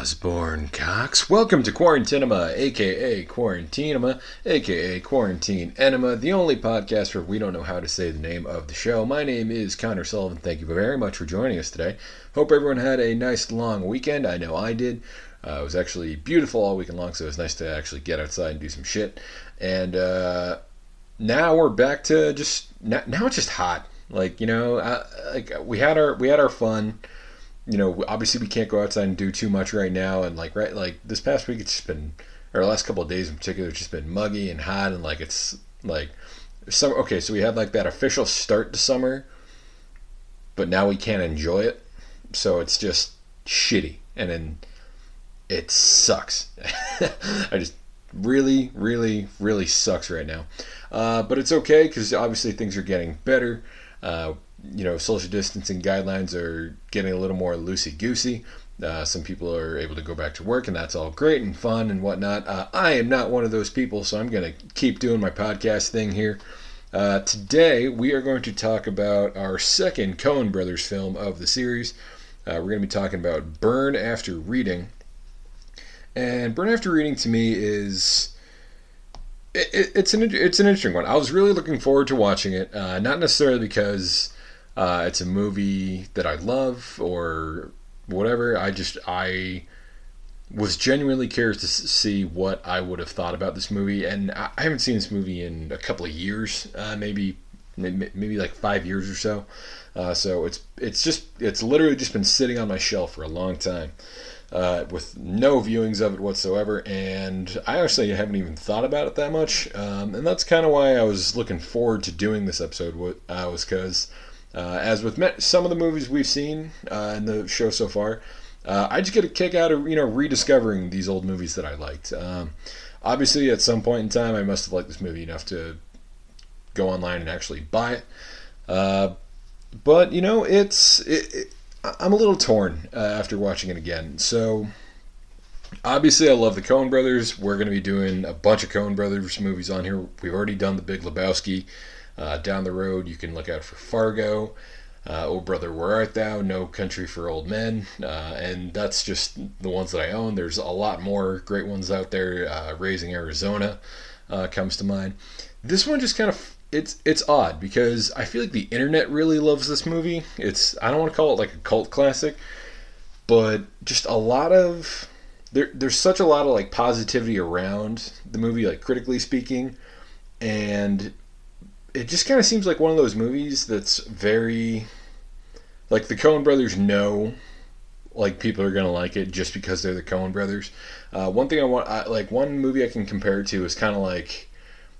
Osborne Cox. Welcome to Quarantinema, aka Quarantinema, aka Quarantine Enema, the only podcast where we don't know how to say the name of the show. My name is Connor Sullivan. Thank you very much for joining us today. Hope everyone had a nice long weekend. I know I did. Uh, it was actually beautiful all weekend long, so it was nice to actually get outside and do some shit. And uh, now we're back to just now, it's just hot. Like you know, uh, like we had our we had our fun you know, obviously we can't go outside and do too much right now. And like right, like this past week, it's just been, or the last couple of days in particular, it's just been muggy and hot, and like it's like summer. Okay, so we had like that official start to summer, but now we can't enjoy it, so it's just shitty, and then it sucks. I just really, really, really sucks right now. Uh, but it's okay because obviously things are getting better. Uh, you know, social distancing guidelines are getting a little more loosey goosey. Uh, some people are able to go back to work, and that's all great and fun and whatnot. Uh, I am not one of those people, so I'm going to keep doing my podcast thing here. Uh, today, we are going to talk about our second Coen Brothers film of the series. Uh, we're going to be talking about Burn After Reading. And Burn After Reading to me is it, it's an it's an interesting one. I was really looking forward to watching it, uh, not necessarily because uh, it's a movie that I love or whatever. I just I was genuinely curious to see what I would have thought about this movie, and I haven't seen this movie in a couple of years, uh, maybe maybe like five years or so. Uh, so it's it's just it's literally just been sitting on my shelf for a long time uh, with no viewings of it whatsoever. And I actually haven't even thought about it that much. Um, and that's kind of why I was looking forward to doing this episode. Was because, uh, as with some of the movies we've seen uh, in the show so far, uh, I just get a kick out of you know rediscovering these old movies that I liked. Um, obviously, at some point in time, I must have liked this movie enough to go online and actually buy it. Uh, but you know, it's it, it I'm a little torn uh, after watching it again. So, obviously, I love the Coen Brothers. We're going to be doing a bunch of Coen Brothers movies on here. We've already done The Big Lebowski. Uh, down the road, you can look out for Fargo. Uh, oh Brother, Where Art Thou? No Country for Old Men. Uh, and that's just the ones that I own. There's a lot more great ones out there. Uh, Raising Arizona uh, comes to mind. This one just kind of it's it's odd because I feel like the internet really loves this movie. It's I don't want to call it like a cult classic, but just a lot of there there's such a lot of like positivity around the movie, like critically speaking, and it just kind of seems like one of those movies that's very like the Coen brothers know like people are gonna like it just because they're the Coen brothers. Uh, one thing I want, I, like one movie I can compare it to is kind of like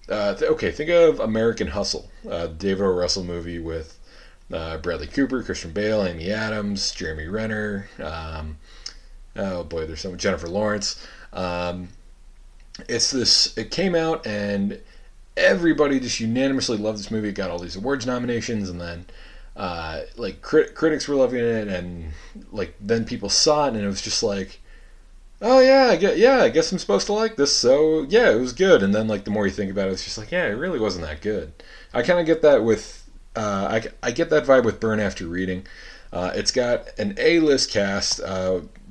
uh, th- okay, think of American Hustle, uh, David O. Russell movie with uh, Bradley Cooper, Christian Bale, Amy Adams, Jeremy Renner. Um, oh boy, there's some Jennifer Lawrence. Um, it's this. It came out and everybody just unanimously loved this movie. It got all these awards nominations, and then uh, like crit- critics were loving it, and like then people saw it, and it was just like oh yeah, I get, yeah, I guess I'm supposed to like this. So yeah, it was good. And then like the more you think about it, it's just like yeah, it really wasn't that good. I kind of get that with uh, I I get that vibe with Burn After Reading. Uh, it's got an A-list cast.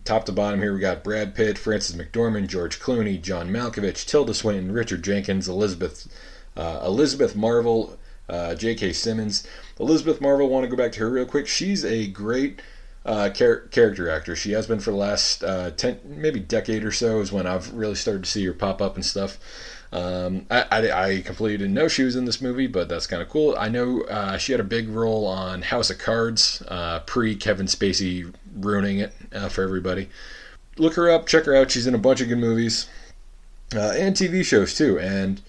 Top to bottom here, we got Brad Pitt, Frances McDormand, George Clooney, John Malkovich, Tilda Swinton, Richard Jenkins, Elizabeth uh, Elizabeth Marvel, uh, J.K. Simmons. Elizabeth Marvel, want to go back to her real quick. She's a great uh, char- character actor. She has been for the last uh, ten, maybe decade or so. Is when I've really started to see her pop up and stuff. Um, I, I, I, completely didn't know she was in this movie, but that's kind of cool. I know uh, she had a big role on House of Cards, uh, pre Kevin Spacey ruining it uh, for everybody. Look her up, check her out. She's in a bunch of good movies uh, and TV shows too. And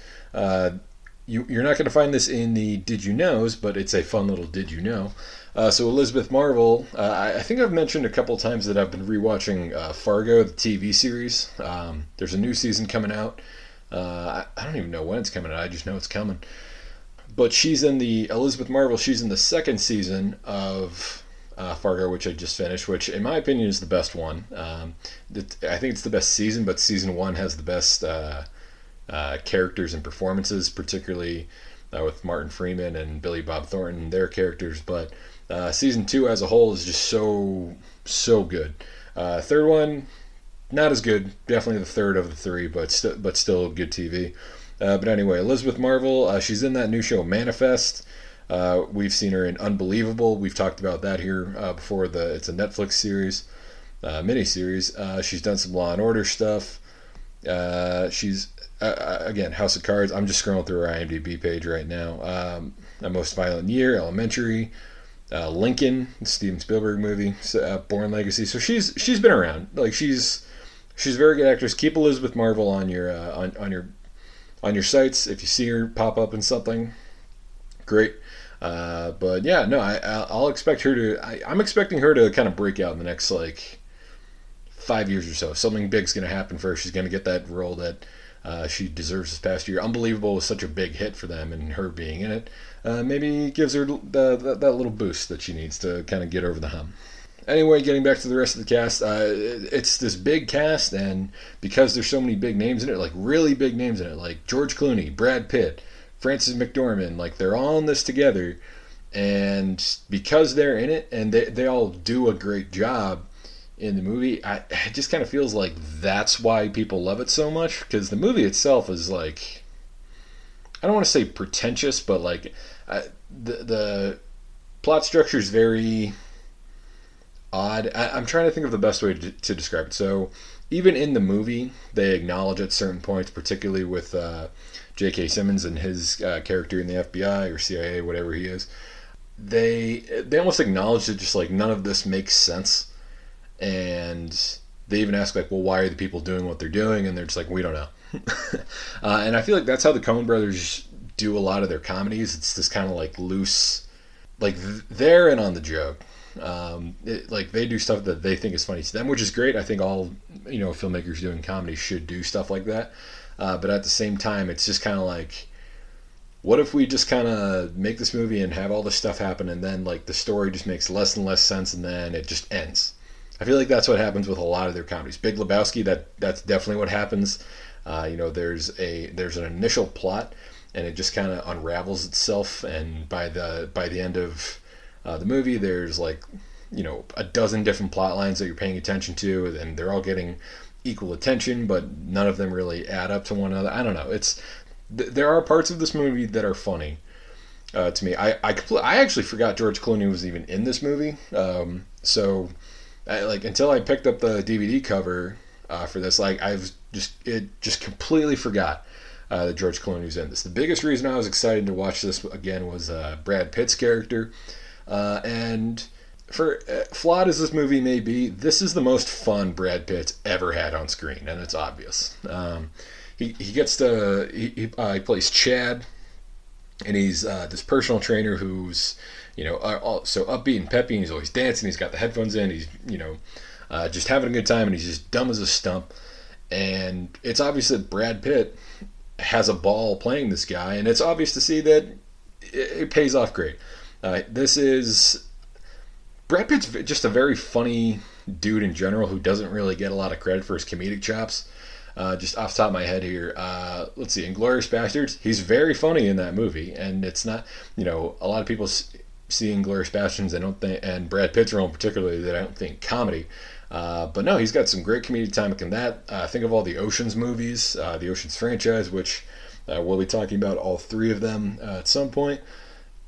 you, you're not going to find this in the Did You Knows, but it's a fun little Did You Know. Uh, so Elizabeth Marvel, uh, I, I, think I've mentioned a couple times that I've been rewatching uh, Fargo, the TV series. Um, there's a new season coming out. Uh, I, I, don't even know when it's coming out. I just know it's coming. But she's in the Elizabeth Marvel. She's in the second season of uh, Fargo, which I just finished. Which, in my opinion, is the best one. Um, I think it's the best season, but season one has the best uh, characters and performances, particularly. with Martin Freeman and Billy Bob Thornton, their characters, but uh, season two as a whole is just so so good. Uh, third one, not as good. Definitely the third of the three, but st- but still good TV. Uh, but anyway, Elizabeth Marvel, uh, she's in that new show Manifest. Uh, we've seen her in Unbelievable. We've talked about that here uh, before. The it's a Netflix series, uh, mini series. Uh, she's done some Law and Order stuff. she's again House of Cards. I'm just scrolling through her IMDb page right now. Um, a Most Violent Year, Elementary, Lincoln, Steven Spielberg movie, Bourne Legacy. So she's she's been around. Like she's she's a very good actress. Keep Elizabeth Marvel on your on on your on your sights. If you see her pop up in something, great. Uh, but yeah, no, I, I'll expect her to. I, am expecting her to kind of break out in the next like five years or so. Something big's going to happen for her. She's going to get that role that uh, she deserves this past year. Unbelievable was such a big hit for them, and her being in it uh, maybe gives her the, the, that little boost that she needs to kind of get over the hump. Anyway, getting back to the rest of the cast, uh, it's this big cast, and because there's so many big names in it, like really big names in it, like George Clooney, Brad Pitt, Frances McDormand, like they're all in this together, and because they're in it and they, they all do a great job in the movie, I, it just kind of feels like that's why people love it so much because the movie itself is like, I don't want to say pretentious, but like uh, the the plot structure is very odd. I, am trying to think of the best way to, to, describe it. So, even in the movie, they acknowledge at certain points, particularly with uh, J.K. Simmons and his uh, character in the FBI or CIA, whatever he is. They they almost acknowledge that just like none of this makes sense, and they even ask like, well, why are the people doing what they're doing? And they're just like, we don't know. uh, and I feel like that's how the Coen Brothers do a lot of their comedies. It's this kind of like loose, like they're in on the joke um, it, like they do stuff that they think is funny to them, which is great. I think all you know filmmakers doing comedy should do stuff like that. Uh, but at the same time, it's just kind of like, what if we just kind of make this movie and have all this stuff happen, and then like the story just makes less and less sense, and then it just ends. I feel like that's what happens with a lot of their comedies. Big Lebowski, that that's definitely what happens. Uh, you know, there's a there's an initial plot, and it just kind of unravels itself, and by the by the end of uh, the movie. There's like you know a dozen different plot lines that you're paying attention to, and they're all getting equal attention, but none of them really add up to one another. I don't know. It's th- there are parts of this movie that are funny. Uh, to me, I I, compl- I actually forgot George Clooney was even in this movie. Um, so, I, like until I picked up the DVD cover uh, for this, like I've just it just completely forgot uh, that George Clooney was in this. The biggest reason I was excited to watch this again was uh, Brad Pitt's character. Uh, and for uh, flawed as this movie may be, this is the most fun Brad Pitt's ever had on screen, and it's obvious. Um, he, he gets to he, he, uh, he plays Chad, and he's uh, this personal trainer who's you know all, so upbeat and peppy. And he's always dancing. He's got the headphones in. He's you know uh, just having a good time, and he's just dumb as a stump. And it's obvious that Brad Pitt has a ball playing this guy, and it's obvious to see that it, it pays off great. Uh, this is Brad Pitt's just a very funny dude in general who doesn't really get a lot of credit for his comedic chops. Uh, just off top of my head here, uh, let's see, Inglourious Basterds. He's very funny in that movie, and it's not, you know, a lot of people see Inglourious Basterds. They don't think, and Brad Pitt's role particularly, that I don't think comedy. Uh, but no, he's got some great comedic timing in that. Uh, think of all the Ocean's movies, uh, the Ocean's franchise, which uh, we'll be talking about all three of them at some point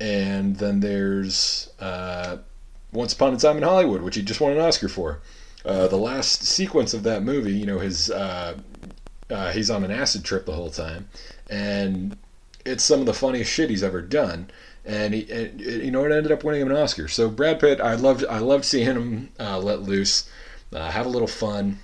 and then there's uh, Once Upon a Time in Hollywood, which he just won an Oscar for. Uh, the last sequence of that movie, you know, his uh, uh, he's on an acid trip the whole time, and it's some of the funniest shit he's ever done. And he, and, you know, it ended up winning him an Oscar. So Brad Pitt, I loved, I loved seeing him uh, let loose, uh, have a little fun.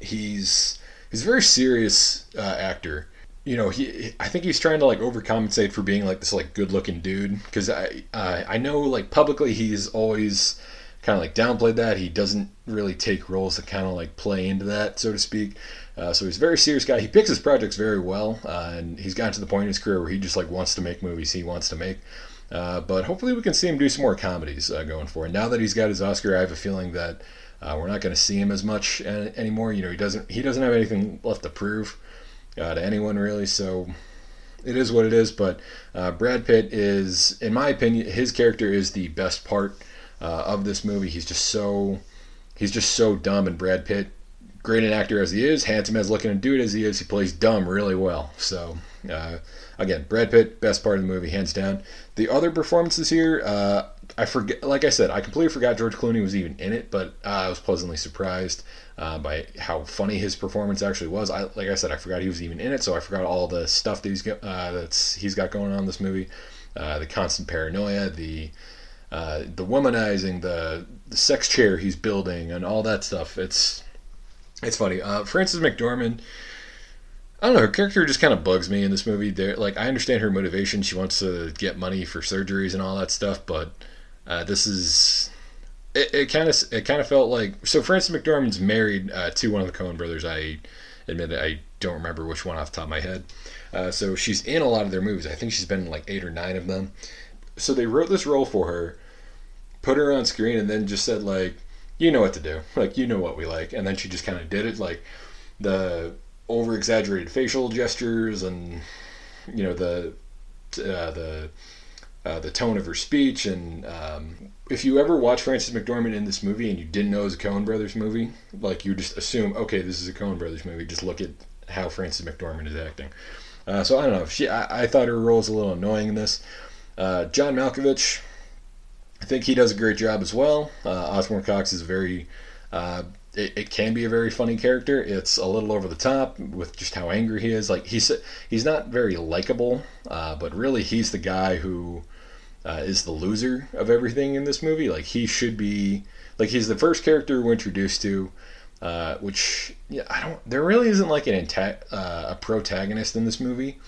He's he's a very serious actor you know he i think he's trying to like overcompensate for being like this like good looking dude because i uh, i know like publicly he's always kind of like downplayed that. He doesn't really take roles that kind of like play into that so to speak. Uh, so he's a very serious guy. He picks his projects very well uh, and he's gotten to the point in his career where he just like wants to make movies he wants to make. Uh, but hopefully we can see him do some more comedies uh, going forward. Now that he's got his oscar i have a feeling that uh, we're not going to see him as much anymore. You know he doesn't he doesn't have anything left to prove uh, to anyone really. So it is what it is. But uh, Brad Pitt is, in my opinion, his character is the best part uh, of this movie. He's just so he's just so dumb, and Brad Pitt great an actor as he is, handsome as looking a dude as he is, he plays dumb really well. So, uh, again, Brad Pitt, best part of the movie, hands down. The other performances here, uh, I forget. Like I said, I completely forgot George Clooney was even in it, but uh, I was pleasantly surprised uh, by how funny his performance actually was. I, like I said, I forgot he was even in it, so I forgot all the stuff that he's uh, that's he's got going on in this movie, uh, the constant paranoia, the uh, the womanizing, the the sex chair he's building, and all that stuff. It's it's funny. Uh, Frances McDormand. I don't know. Her character just kind of bugs me in this movie. Like I understand her motivation. She wants to get money for surgeries and all that stuff, but uh, this is it. Kind of it kind of felt like so. Frances McDormand's married uh, to one of the Coen brothers. I admit that I don't remember which one off the top of my head. Uh, so she's in a lot of their movies. I think she's been in like eight or nine of them. So they wrote this role for her, put her on screen, and then just said like, you know what to do. Like you know what we like, and then she just kind of did it. Like the over exaggerated facial gestures and you know the uh, the uh, the tone of her speech and um, if you ever watch Frances McDormand in this movie and you didn't know it was a Coen Brothers movie, like you just assume okay this is a Coen Brothers movie. Just look at how Frances McDormand is acting. Uh, so I don't know. She I, I, thought her role was a little annoying in this. Uh, John Malkovich, I think he does a great job as well. Uh, Osborne Cox is very uh, it, it, can be a very funny character. It's a little over the top with just how angry he is. Like he's he's not very likable, uh, but really he's the guy who uh, is the loser of everything in this movie. Like he should be like he's the first character we're introduced to, uh, which yeah I don't. There really isn't like an anta- uh, a protagonist in this movie,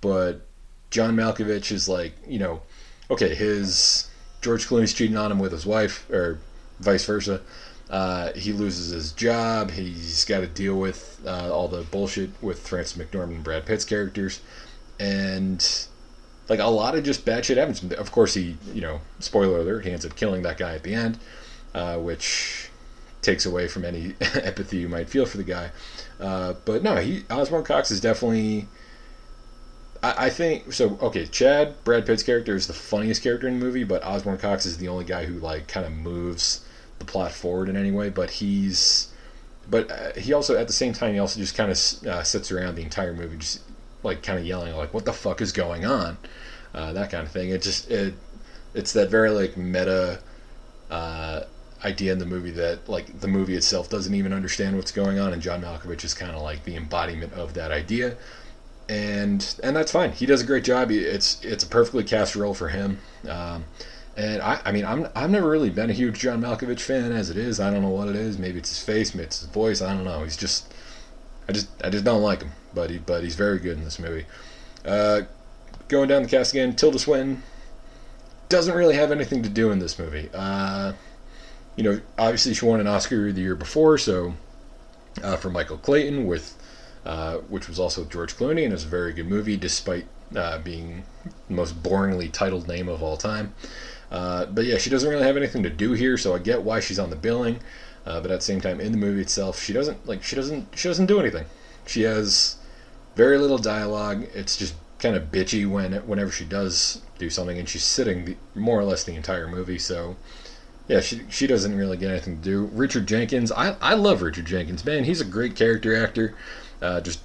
but John Malkovich is like you know, okay, his George Clooney's cheating on him with his wife or vice versa. Uh, he loses his job. He's got to deal with uh, all the bullshit with Frances McDormand and Brad Pitt's characters, and like a lot of just bad shit happens. Of course, he, you know, spoiler alert, he ends up killing that guy at the end, uh, which takes away from any empathy you might feel for the guy. Uh, but no, he Osborne Cox is definitely. I, think so. Okay, Chad Brad Pitt's character is the funniest character in the movie, but Osborne Cox is the only guy who like kind of moves the plot forward in any way, but he's but uh, he also at the same time he also just kind of uh, sits around the entire movie just like kind of yelling like what the fuck is going on uh, that kind of thing it just it it's that very like meta uh, idea in the movie that like the movie itself doesn't even understand what's going on and John Malkovich is kind of like the embodiment of that idea and and that's fine he does a great job it's it's a perfectly cast role for him um, and I, I mean, I'm I've never really been a huge John Malkovich fan as it is. I don't know what it is. Maybe it's his face, maybe it's his voice. I don't know. He's just, I just I just don't like him. He but he's very good in this movie. Uh, going down the cast again, Tilda Swinton doesn't really have anything to do in this movie. Uh, you know, obviously she won an Oscar the year before, so uh, for Michael Clayton with, uh, which was also George Clooney, and it's a very good movie despite uh, being the most boringly titled name of all time. Uh, but yeah, she doesn't really have anything to do here, so I get why she's on the billing. But at the same time, in the movie itself, she doesn't like she doesn't she doesn't do anything. She has very little dialogue. It's just kind of bitchy when whenever she does do something, and she's sitting the, more or less the entire movie. So yeah, she she doesn't really get anything to do. Richard Jenkins, I I love Richard Jenkins, man. He's a great character actor. Uh, just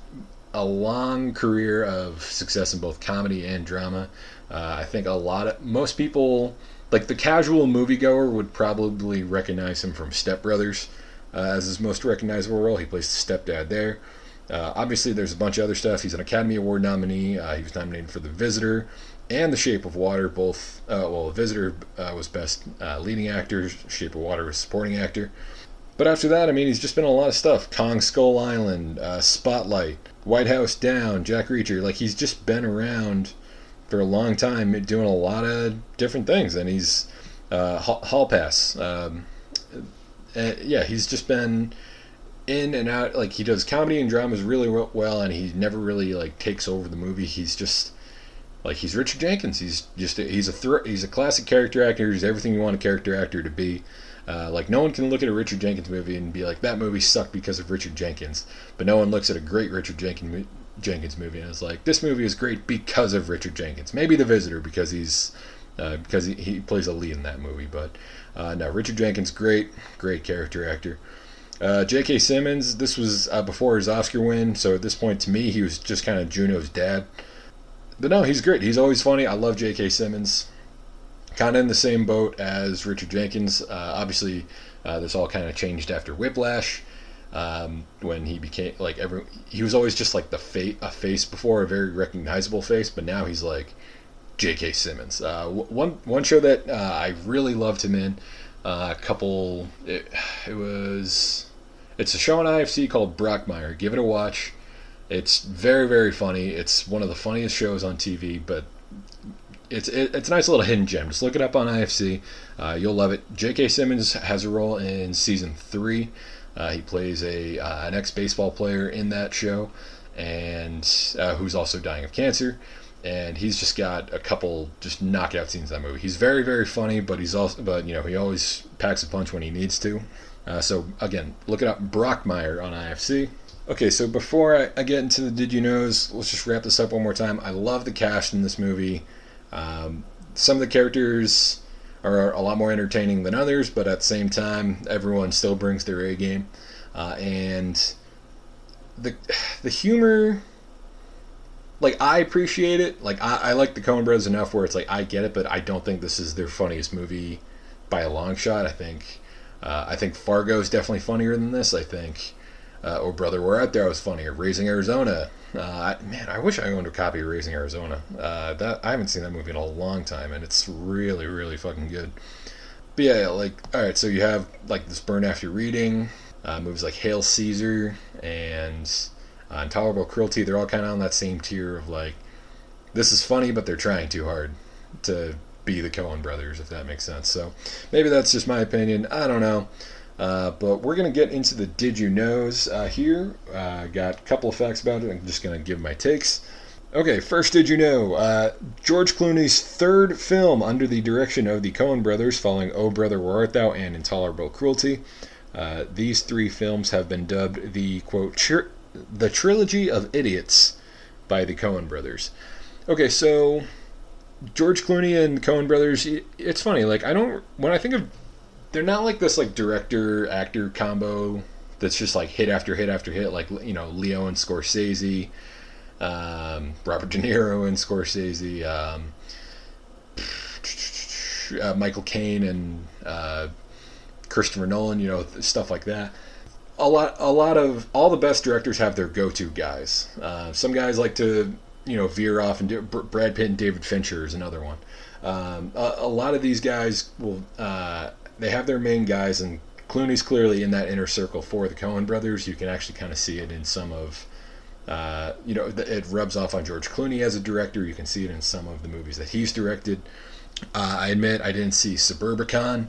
a long career of success in both comedy and drama. Uh, I think a lot of most people like the casual moviegoer would probably recognize him from Step Brothers uh, as his most recognizable role. He plays the stepdad there. Uh, obviously, there's a bunch of other stuff. He's an Academy Award nominee. Uh, he was nominated for The Visitor and The Shape of Water. Both, uh, well, The Visitor uh, was Best uh, Leading Actor. Shape of Water was Supporting Actor. But after that, I mean, he's just been a lot of stuff. Kong Skull Island, Spotlight, White House Down, Jack Reacher. Like he's just been around for a long time doing a lot of different things, and he's uh, Hall Pass. Um, uh, yeah, he's just been in and out. Like he does comedy and dramas really well, and he never really like takes over the movie. He's just like he's Richard Jenkins. He's just a, he's a thr- he's a classic character actor. He's everything you want a character actor to be. Uh, like no one can look at a Richard Jenkins movie and be like that movie sucked because of Richard Jenkins, but no one looks at a great Richard Jenkins Jenkins movie, and is like this movie is great because of Richard Jenkins. Maybe The Visitor because he's uh, because he, he, plays a lead in that movie, but uh, no, Richard Jenkins, great, great character actor. Uh, J.K. Simmons, this was uh, before his Oscar win, so at this point, to me, he was just kind of Juno's dad. But no, he's great. He's always funny. I love J.K. Simmons. Kind of in the same boat as Richard Jenkins. Uh, obviously, uh, this all kind of changed after Whiplash. Um, when he became like every, he was always just like the fa- a face before, a very recognizable face, but now he's like J.K. Simmons. Uh, one one show that uh, I really loved him in. A couple, it, it was it's a show on IFC called Brockmire. Give it a watch. It's very very funny. It's one of the funniest shows on TV, but it's it, it's a nice little hidden gem. Just look it up on IFC. Uh, you'll love it. J.K. Simmons has a role in season three. Uh, he plays a uh, an ex baseball player in that show, and uh, who's also dying of cancer. And he's just got a couple just knockout scenes in that movie. He's very very funny, but he's also but you know he always packs a punch when he needs to. Uh, so again, look it up, Brockmire on IFC. Okay, so before I, I, get into the Did You Knows, let's just wrap this up one more time. I love the cast in this movie. Um, some of the characters are a lot more entertaining than others, but at the same time, everyone still brings their A game. Uh, and the the humor, like I appreciate it. Like I, I like the Coen Brothers enough where it's like I get it, but I don't think this is their funniest movie by a long shot. I think uh, I think Fargo is definitely funnier than this. I think, uh, oh brother, Where Art Thou. was funnier. Raising Arizona. Uh, man, I wish I owned a copy of Raising Arizona. Uh, that I haven't seen that movie in a long time, and it's really, really fucking good. But yeah, like all right, so you have like this burn after reading, uh, movies like Hail Caesar and uh, Intolerable Cruelty. They're all kind of on that same tier of like, this is funny, but they're trying too hard to be the Coen brothers, if that makes sense. So maybe that's just my opinion. I don't know. Uh, but we're going to get into the Did You Knows uh, here. Uh, got a couple of facts about it. I'm just going to give my takes. Okay, first, did you know? Uh, George Clooney's third film under the direction of the Coen brothers, following Oh Brother Where Art Thou and Intolerable Cruelty. Uh, these three films have been dubbed the quote tri- the trilogy of idiots by the Coen brothers. Okay, so George Clooney and Coen brothers. It's funny. Like I don't when I think of, they're not like this like director actor combo that's just like hit after hit after hit. Like you know Leo and Scorsese, um, Robert De Niro and Scorsese, um, uh, Michael Caine and uh, Christopher Nolan. You know stuff like that a lot a lot of all the best directors have their go-to guys. Uh, some guys like to you know veer off and do, Brad Pitt and David Fincher is another one. Um, a, a, lot of these guys will uh, they have their main guys, and Clooney's clearly in that inner circle for the Coen brothers. You can actually kind of see it in some of. Uh, you know, it rubs off on George Clooney as a director. You can see it in some of the movies that he's directed. Uh, I admit I didn't see Suburbicon,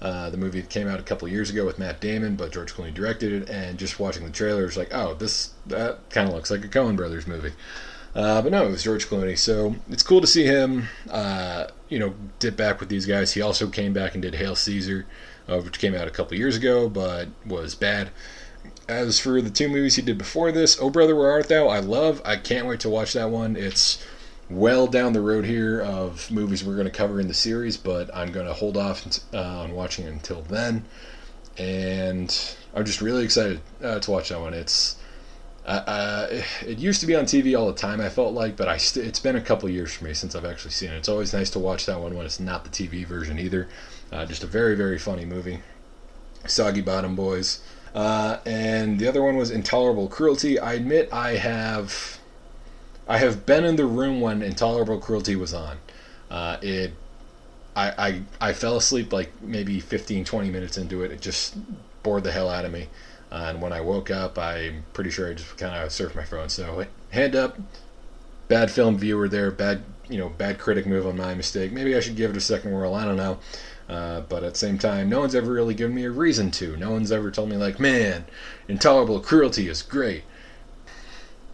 uh, the movie that came out a couple years ago with Matt Damon, but George Clooney directed it. And just watching the trailer, trailers, like, oh, this that kind of looks like a Coen Brothers movie. Uh, but no, it was George Clooney. So it's cool to see him, uh, you know, dip back with these guys. He also came back and did Hail Caesar, uh, which came out a couple years ago, but was bad. As for the two movies he did before this, Oh Brother, Where Art Thou? I love. I can't wait to watch that one. It's well down the road here of movies we're going to cover in the series, but I'm going to hold off uh, on watching it until then. And I'm just really excited uh, to watch that one. It's uh, it used to be on TV all the time. I felt like, but I st- it's been a couple years for me since I've actually seen it. It's always nice to watch that one when it's not the TV version either. Uh, just a very very funny movie. Soggy Bottom Boys, uh, and the other one was Intolerable Cruelty. I admit I have I have been in the room when Intolerable Cruelty was on. Uh, it I, I I fell asleep like maybe 15 20 minutes into it. It just bored the hell out of me. And when I woke up, I'm pretty sure I just kind of surfed my phone. So hand up, bad film viewer there, bad you know bad critic move on my mistake. Maybe I should give it a second whirl. I don't know. Uh, but at the same time, no one's ever really given me a reason to. No one's ever told me like, man, intolerable cruelty is great.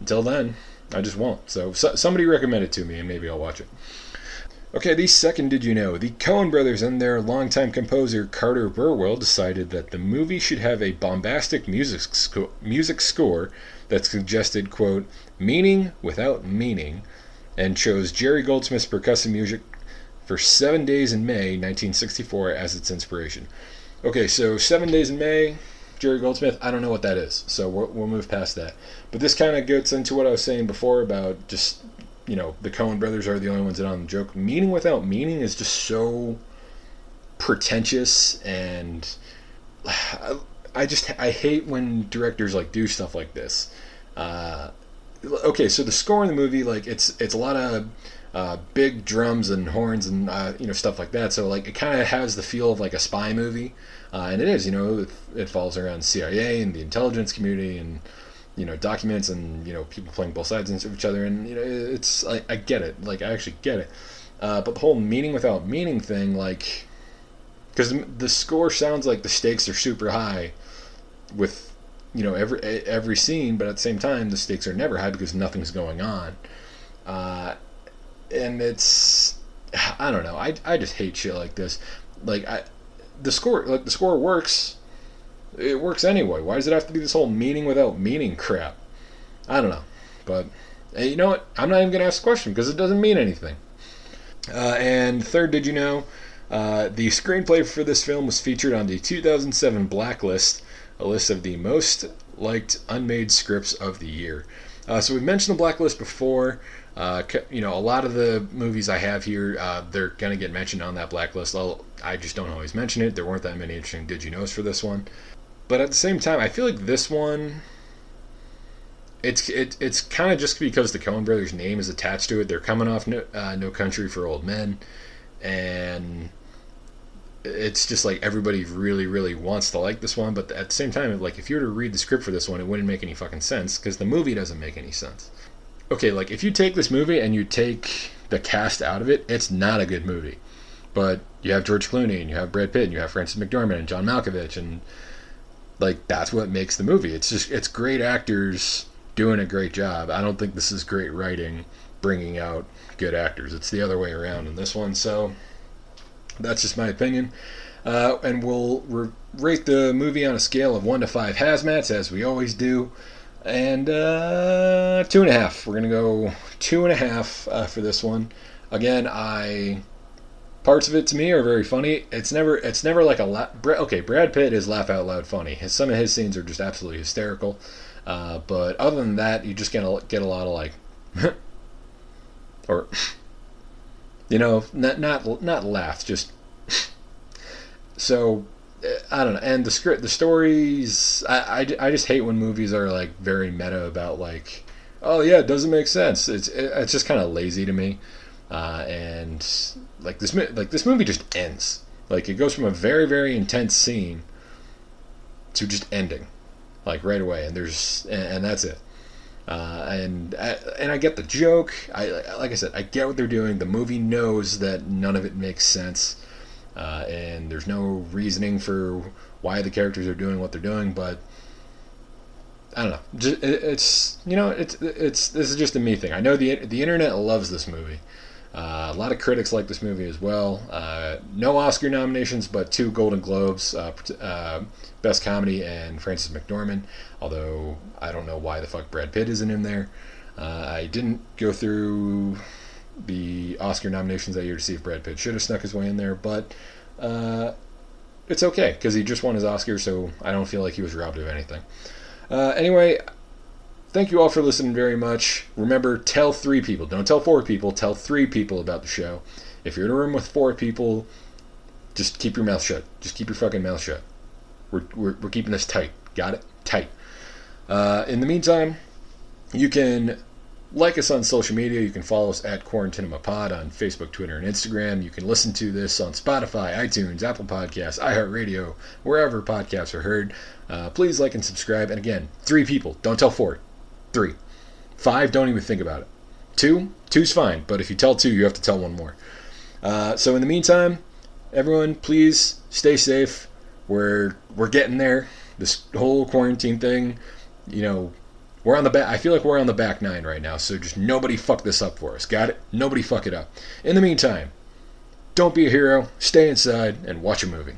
Until then, I just won't. So, so somebody recommend it to me, and maybe I'll watch it. Okay, the second Did You Know? The Coen brothers and their longtime composer Carter Burwell decided that the movie should have a bombastic music, sco- music score that suggested, quote, meaning without meaning, and chose Jerry Goldsmith's percussive music for Seven Days in May 1964 as its inspiration. Okay, so Seven Days in May, Jerry Goldsmith, I don't know what that is. So we'll, we'll move past that. But this kind of gets into what I was saying before about just, you know, the Coen brothers are the only ones that on the joke. Meaning without meaning is just so pretentious and I, I just I hate when directors like do stuff like this. Uh, okay, so the score in the movie, like it's it's a lot of uh, big drums and horns and uh, you know stuff like that. So like it kind of has the feel of like a spy movie, uh, and it is. You know, it, it falls around CIA and the intelligence community and you know documents and you know people playing both sides of each other. And you know, it's I, I get it. Like I actually get it. Uh, but the whole meaning without meaning thing, like, because the score sounds like the stakes are super high with you know every every scene, but at the same time the stakes are never high because nothing's going on. Uh, and it's I don't know. I, I just hate shit like this. Like I the score like the score works. It works anyway. Why does it have to be this whole meaning without meaning crap? I don't know. But you know what? I'm not even gonna ask the question because it doesn't mean anything. Uh, and third, did you know? Uh, the screenplay for this film was featured on the 2007 Blacklist, a list of the most liked unmade scripts of the year. Uh, so we've mentioned the Blacklist before. Uh, you know, a lot of the movies I have here, uh, they're going to get mentioned on that blacklist. I'll, I just don't always mention it. There weren't that many interesting Did You Knows for this one. But at the same time, I feel like this one, it's it, it's kind of just because the Coen Brothers name is attached to it. They're coming off No, uh, no Country for Old Men, and it's just like everybody really, really wants to like this one. But at the same time, like if you were to read the script for this one, it wouldn't make any fucking sense because the movie doesn't make any sense okay, like if you take this movie and you take the cast out of it, it's not a good movie. But you have George Clooney and you have Brad Pitt and you have Frances McDormand and John Malkovich and like that's what makes the movie. It's just it's great actors doing a great job. I don't think this is great writing bringing out good actors. It's the other way around in this one. So that's just my opinion. Uh, and we'll re- rate the movie on a scale of one to five hazmats as we always do and uh, two and a half. We're gonna go two and a half uh, for this one. Again, I parts of it to me are very funny. It's never it's never like a la- okay. Brad Pitt is laugh out loud funny. His, some of his scenes are just absolutely hysterical. Uh, but other than that, you just get a, get a lot of like, or you know, not not not laughs, just so I don't know. And the script, the stories, I, I, I just hate when movies are like very meta about like, oh yeah, it doesn't make sense. It's it's just kind of lazy to me. Uh, and like this like this movie just ends. Like it goes from a very very intense scene to just ending, like right away, and there's and, and that's it. Uh, and I, and I get the joke. I like I said, I get what they're doing. The movie knows that none of it makes sense uh, and there's no reasoning for why the characters are doing what they're doing. But I don't know. it's you know it's it's this is just a me thing. I know the the internet loves this movie. Uh, a lot of critics like this movie as well. Uh, no Oscar nominations, but two Golden Globes, uh, uh, Best Comedy and Frances McDormand. Although I don't know why the fuck Brad Pitt isn't in there. Uh, I didn't go through the Oscar nominations that year to see if Brad Pitt should have snuck his way in there, but uh, it's okay because he just won his Oscar, so I don't feel like he was robbed of anything. Anyway, thank you all for listening very much. Remember, tell three people. Don't tell four people. Tell three people about the show. If you're in a room with four people, just keep your mouth shut. Just keep your fucking mouth shut. We're, we're, we're keeping this tight. Got it? Tight. Uh, in the meantime, you can like us on social media. You can follow us at Pod on Facebook, Twitter, and Instagram. You can listen to this on Spotify, iTunes, Apple Podcasts, iHeartRadio, wherever podcasts are heard. Uh, please like and subscribe. And again, three people. Don't tell four. Three. Five, don't even think about it. Two, two's fine. But if you tell two, you have to tell one more. Uh, so in the meantime, everyone, please stay safe. We're we're getting there. This whole quarantine thing, you know, we're on the back. I feel like we're on the back nine right now. So just nobody fuck this up for us. Got it? Nobody fuck it up. In the meantime, don't be a hero. Stay inside and watch a movie.